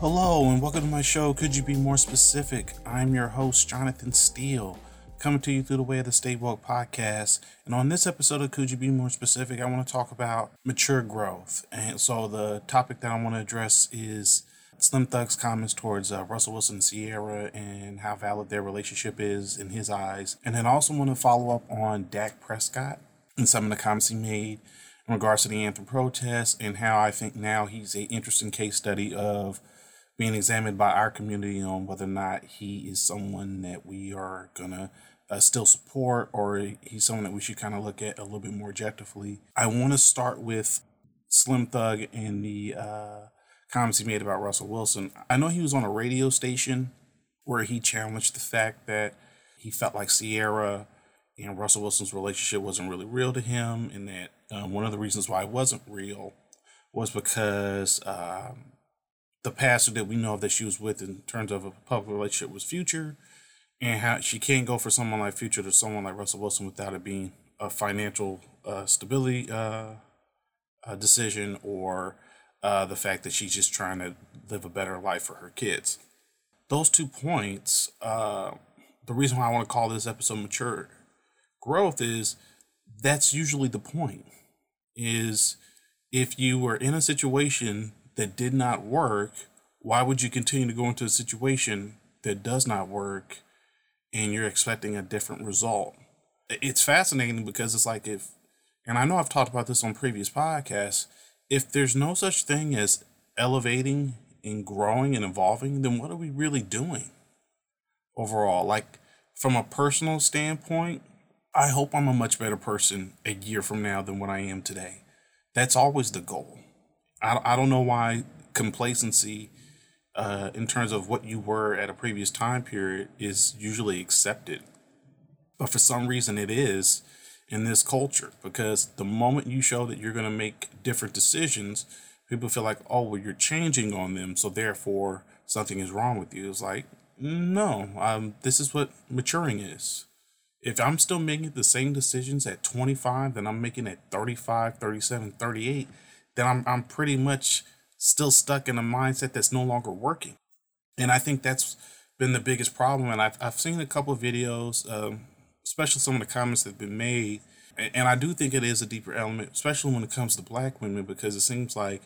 Hello, and welcome to my show. Could you be more specific? I'm your host, Jonathan Steele, coming to you through the Way of the Stay Woke podcast. And on this episode of Could You Be More Specific, I want to talk about mature growth. And so the topic that I want to address is Slim Thug's comments towards uh, Russell Wilson and Ciara and how valid their relationship is in his eyes. And then also want to follow up on Dak Prescott and some of the comments he made in regards to the anthem protest and how I think now he's an interesting case study of being examined by our community on whether or not he is someone that we are gonna uh, still support or he's someone that we should kind of look at a little bit more objectively. I want to start with Slim Thug and the uh, comments he made about Russell Wilson. I know he was on a radio station where he challenged the fact that he felt like Ciara and Russell Wilson's relationship wasn't really real to him, and that um, one of the reasons why it wasn't real was because um, the pastor that we know that she was with in terms of a public relationship was Future, and how she can't go for someone like Future to someone like Russell Wilson without it being a financial uh, stability uh, uh, decision or uh, the fact that she's just trying to live a better life for her kids. Those two points, uh, the reason why I want to call this episode mature growth is that's usually the point. Is if you were in a situation that did not work, why would you continue to go into a situation that does not work and you're expecting a different result? It's fascinating because it's like if, and I know I've talked about this on previous podcasts, if there's no such thing as elevating and growing and evolving, then what are we really doing overall? Like, from a personal standpoint, I hope I'm a much better person a year from now than what I am today. That's always the goal. I, I don't know why complacency uh, in terms of what you were at a previous time period is usually accepted. But for some reason, it is in this culture because the moment you show that you're going to make different decisions, people feel like, oh, well, you're changing on them. So therefore, something is wrong with you. It's like, no, um, this is what maturing is. If I'm still making the same decisions at 25 that I'm making at 35, 37, 38, then I'm I'm pretty much still stuck in a mindset that's no longer working. And I think that's been the biggest problem. And I've I've seen a couple of videos, um, especially some of the comments that have been made, and, and I do think it is a deeper element, especially when it comes to black women, because it seems like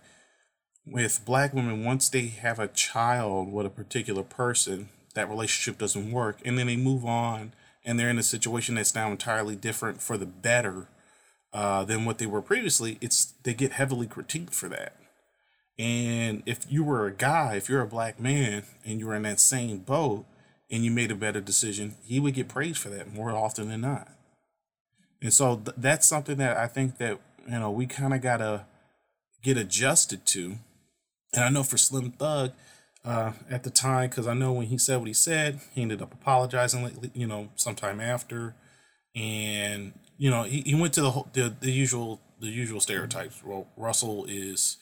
with black women, once they have a child with a particular person, that relationship doesn't work, and then they move on and they're in a situation that's now entirely different for the better uh, than what they were previously, it's they get heavily critiqued for that. And if you were a guy, if you're a black man and you were in that same boat and you made a better decision, he would get praised for that more often than not. And so th- that's something that I think that you know we kind of gotta get adjusted to. And I know for Slim Thug, uh, at the time, because I know when he said what he said, he ended up apologizing, you know, sometime after, and you know, he, he went to the, the the usual the usual stereotypes. Well, Russell is,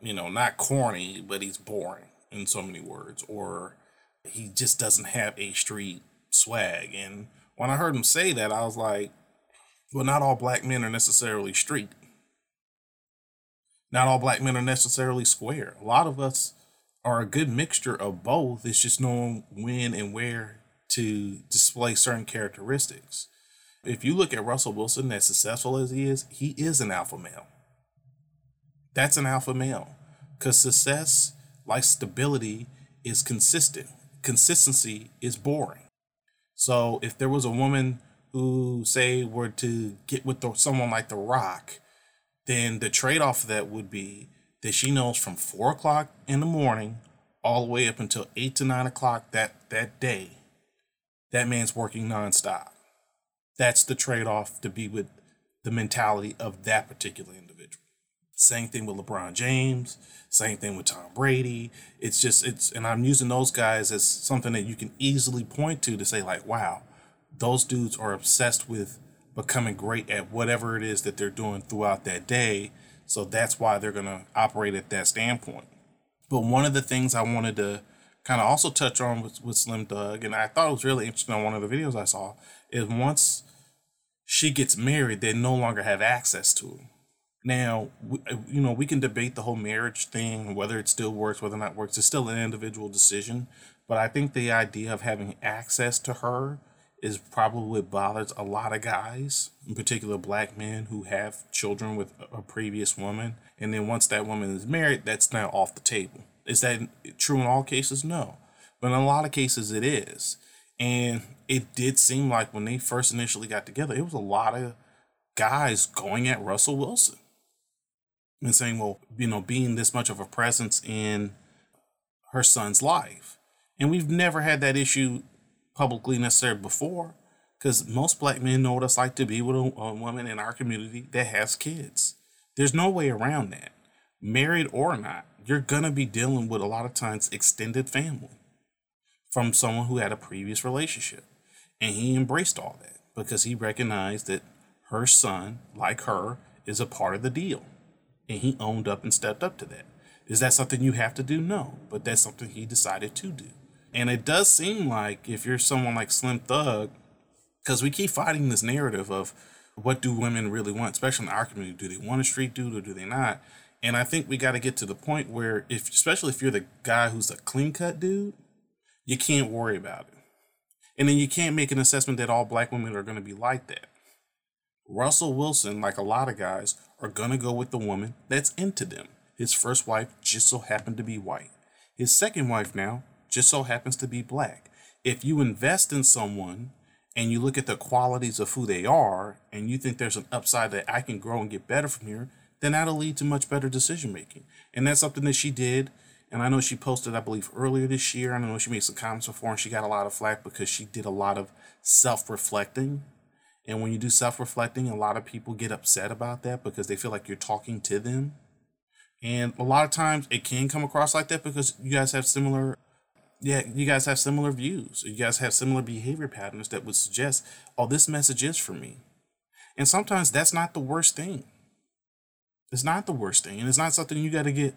you know, not corny, but he's boring in so many words, or he just doesn't have a street swag. And when I heard him say that, I was like, well, not all black men are necessarily street. Not all black men are necessarily square. A lot of us are a good mixture of both. It's just knowing when and where to display certain characteristics if you look at Russell Wilson, as successful as he is, he is an alpha male. That's an alpha male. Because success, like stability, is consistent. Consistency is boring. So if there was a woman who, say, were to get with the, someone like The Rock, then the trade off of that would be that she knows from four o'clock in the morning all the way up until eight to nine o'clock that, that day, that man's working nonstop that's the trade off to be with the mentality of that particular individual. Same thing with LeBron James, same thing with Tom Brady. It's just, it's, and I'm using those guys as something that you can easily point to to say, like, wow, those dudes are obsessed with becoming great at whatever it is that they're doing throughout that day. So that's why they're going to operate at that standpoint. But one of the things I wanted to kind of also touch on with, with Slim Thug, and I thought it was really interesting on one of the videos I saw, is once she gets married, they no longer have access to him. Now, you know, we can debate the whole marriage thing, whether it still works, whether or not works. It's still an individual decision. But I think the idea of having access to her is probably what bothers a lot of guys, in particular black men who have children with a previous woman. And then once that woman is married, that's now off the table. Is that true in all cases? No. But in a lot of cases, it is. And it did seem like when they first initially got together, it was a lot of guys going at Russell Wilson and saying, well, you know, being this much of a presence in her son's life. And we've never had that issue publicly necessarily before because most black men know what it's like to be with a, a woman in our community that has kids. There's no way around that. Married or not, you're going to be dealing with a lot of times extended family from someone who had a previous relationship. And he embraced all that because he recognized that her son, like her, is a part of the deal. And he owned up and stepped up to that. Is that something you have to do? No, but that's something he decided to do. And it does seem like if you're someone like Slim Thug, because we keep fighting this narrative of what do women really want, especially in our community. Do they want a street dude or do they not? And I think we got to get to the point where, if especially if you're the guy who's a clean cut dude, you can't worry about it. And then you can't make an assessment that all black women are going to be like that. Russell Wilson, like a lot of guys, are going to go with the woman that's into them. His first wife just so happened to be white. His second wife now just so happens to be black. If you invest in someone and you look at the qualities of who they are and you think there's an upside that I can grow and get better from here, then that'll lead to much better decision making. And that's something that she did and I know she posted, I believe, earlier this year. I know she made some comments before, and she got a lot of flack because she did a lot of self reflecting. And when you do self reflecting, a lot of people get upset about that because they feel like you're talking to them. And a lot of times it can come across like that because you guys have similar, yeah, you guys have similar views. You guys have similar behavior patterns that would suggest, oh, this message is for me. And sometimes that's not the worst thing. It's not the worst thing. And it's not something you got to get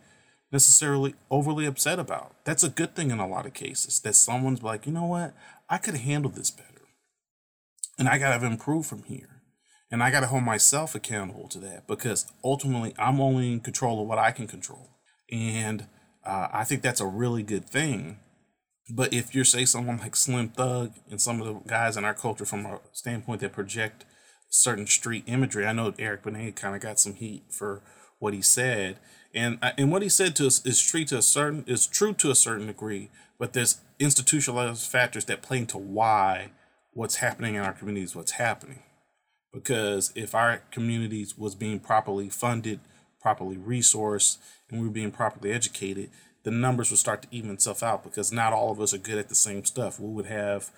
necessarily overly upset about. That's a good thing in a lot of cases that someone's like, you know what, I could handle this better. And I got to improve from here. And I got to hold myself accountable to that because ultimately I'm only in control of what I can control. And uh, I think that's a really good thing. But if you're, say, someone like Slim Thug and some of the guys in our culture from a standpoint that project certain street imagery, I know Eric Benet kind of got some heat for what he said and uh, and what he said to us is true to a certain is true to a certain degree, but there's institutionalized factors that play into why what's happening in our communities what's happening. Because if our communities was being properly funded, properly resourced, and we were being properly educated, the numbers would start to even itself out because not all of us are good at the same stuff. We would have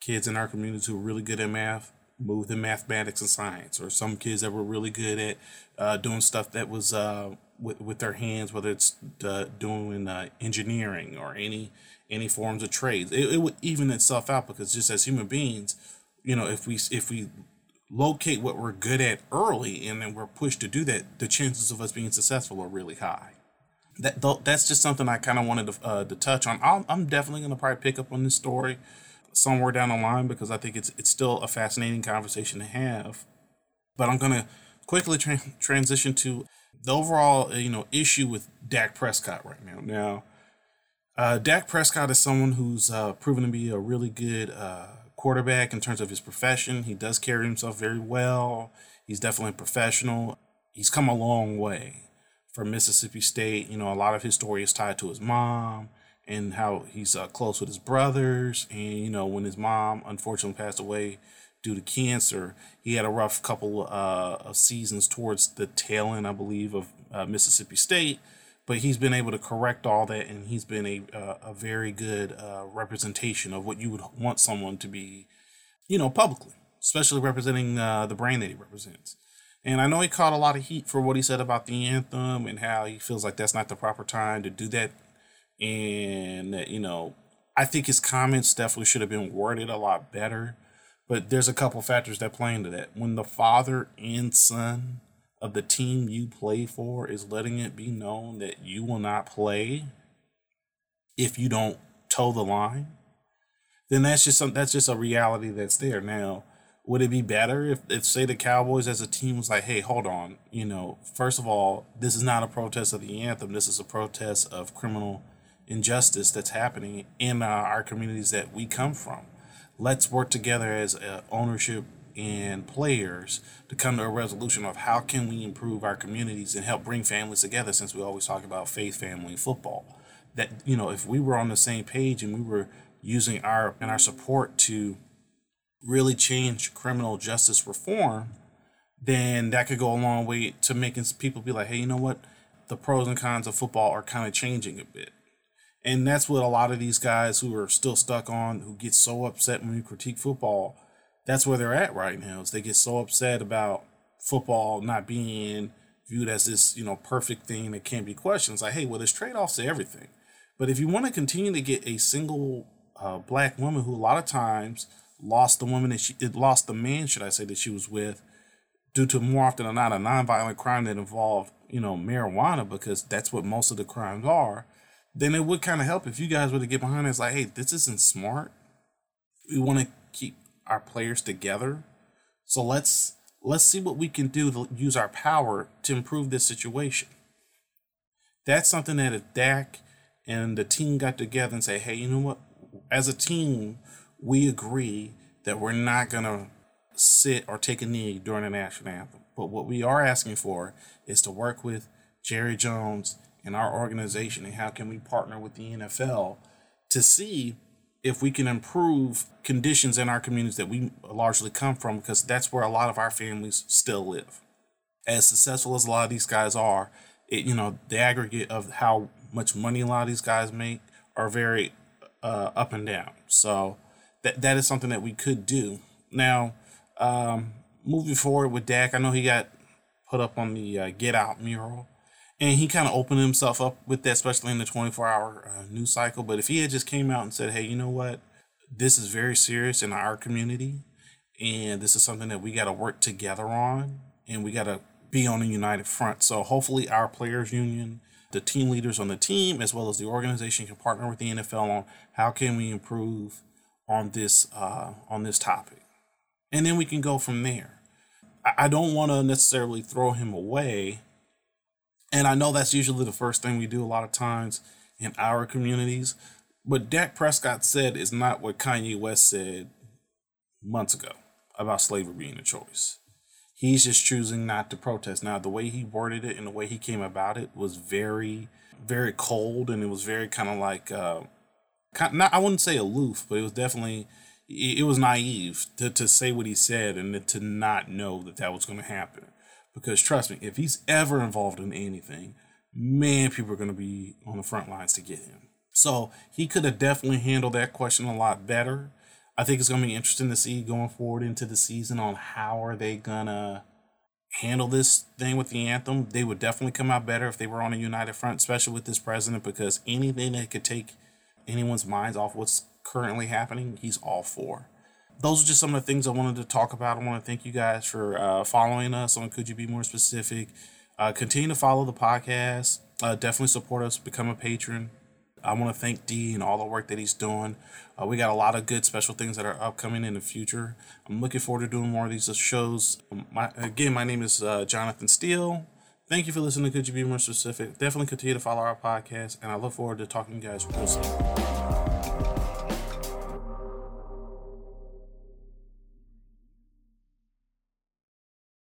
kids in our communities who are really good at math, moved in mathematics and science, or some kids that were really good at uh, doing stuff that was uh, with, with their hands, whether it's uh, doing uh, engineering or any any forms of trades. It, it would even itself out because just as human beings, you know, if we if we locate what we're good at early and then we're pushed to do that, the chances of us being successful are really high. That that's just something I kind of wanted to, uh, to touch on. i am definitely going to probably pick up on this story somewhere down the line because I think it's it's still a fascinating conversation to have. But I'm going to quickly tra- transition to the overall uh, you know issue with Dak Prescott right now. Now, uh, Dak Prescott is someone who's uh, proven to be a really good uh, quarterback in terms of his profession. He does carry himself very well. He's definitely a professional. He's come a long way from Mississippi State. You know, a lot of his story is tied to his mom and how he's uh, close with his brothers. And you know, when his mom unfortunately passed away due to cancer. He had a rough couple uh, of seasons towards the tail end, I believe, of uh, Mississippi State. But he's been able to correct all that, and he's been a uh, a very good uh, representation of what you would want someone to be, you know, publicly, especially representing uh, the brand that he represents. And I know he caught a lot of heat for what he said about the anthem and how he feels like that's not the proper time to do that. And, you know, I think his comments definitely should have been worded a lot better but there's a couple factors that play into that. When the father and son of the team you play for is letting it be known that you will not play if you don't toe the line, then that's just some, that's just a reality that's there. Now, would it be better if, if say the Cowboys as a team was like, hey, hold on, you know, first of all, this is not a protest of the anthem. This is a protest of criminal injustice that's happening in uh, our communities that we come from. Let's work together as uh, ownership and players to come to a resolution of how can we improve our communities and help bring families together since we always talk about faith family football that you know if we were on the same page and we were using our and our support to really change criminal justice reform, then that could go a long way to making people be like, hey, you know what? The pros and cons of football are kind of changing a bit. And that's what a lot of these guys who are still stuck on, who get so upset when we critique football, that's where they're at right now. Is they get so upset about football not being viewed as this, you know, perfect thing that can't be questioned. It's like, hey, well, there's trade offs to everything. But if you want to continue to get a single uh, black woman who a lot of times lost the woman that she it lost the man, should I say, that she was with, due to more often than not a nonviolent crime that involved, you know, marijuana, because that's what most of the crimes are, then it would kind of help if you guys were to get behind. It's like, hey, this isn't smart. We want to keep our players together. So let's let's see what we can do to use our power to improve this situation. That's something that if Dak and the team got together and say, hey, you know what? As a team, we agree that we're not to sit or take a knee during the national anthem. But what we are asking for is to work with Jerry Jones and our organization and how can we partner with the NFL to see if we can improve conditions in our communities that we largely come from because that's where a lot of our families still live. As successful as a lot of these guys are, it you know the aggregate of how much money a lot of these guys make are very uh, up and down. So that that is something that we could do. Now, um, moving forward with Dak, I know he got put up on the uh, Get Out mural, and he kind of opened himself up with that, especially in the 24 hour uh, news cycle. But if he had just came out and said, "Hey, you know what? This is very serious in our community, and this is something that we got to work together on, and we got to be on a united front." So hopefully, our players' union the team leaders on the team as well as the organization can partner with the NFL on how can we improve on this uh, on this topic, and then we can go from there. I, I don't want to necessarily throw him away, and I know that's usually the first thing we do a lot of times in our communities. But Dak Prescott said is not what Kanye West said months ago about slavery being a choice. He's just choosing not to protest. Now, the way he worded it and the way he came about it was very, very cold, and it was very kind of like. Uh, not I wouldn't say aloof, but it was definitely it was naive to, to say what he said and to not know that that was going to happen. Because trust me, if he's ever involved in anything, man, people are going to be on the front lines to get him. So he could have definitely handled that question a lot better. I think it's going to be interesting to see going forward into the season on how are they going to handle this thing with the anthem. They would definitely come out better if they were on a united front, especially with this president, because anything that could take anyone's minds off what's currently happening, he's all for. Those are just some of the things I wanted to talk about. I want to thank you guys for uh, following us on Could You Be More Specific. Uh, continue to follow the podcast. Uh, definitely support us, become a patron. I want to thank D and all the work that he's doing. Uh, we got a lot of good special things that are upcoming in the future. I'm looking forward to doing more of these shows. My, again, my name is uh, Jonathan Steele. Thank you for listening to Could You Be More Specific? Definitely continue to follow our podcast, and I look forward to talking to you guys real soon.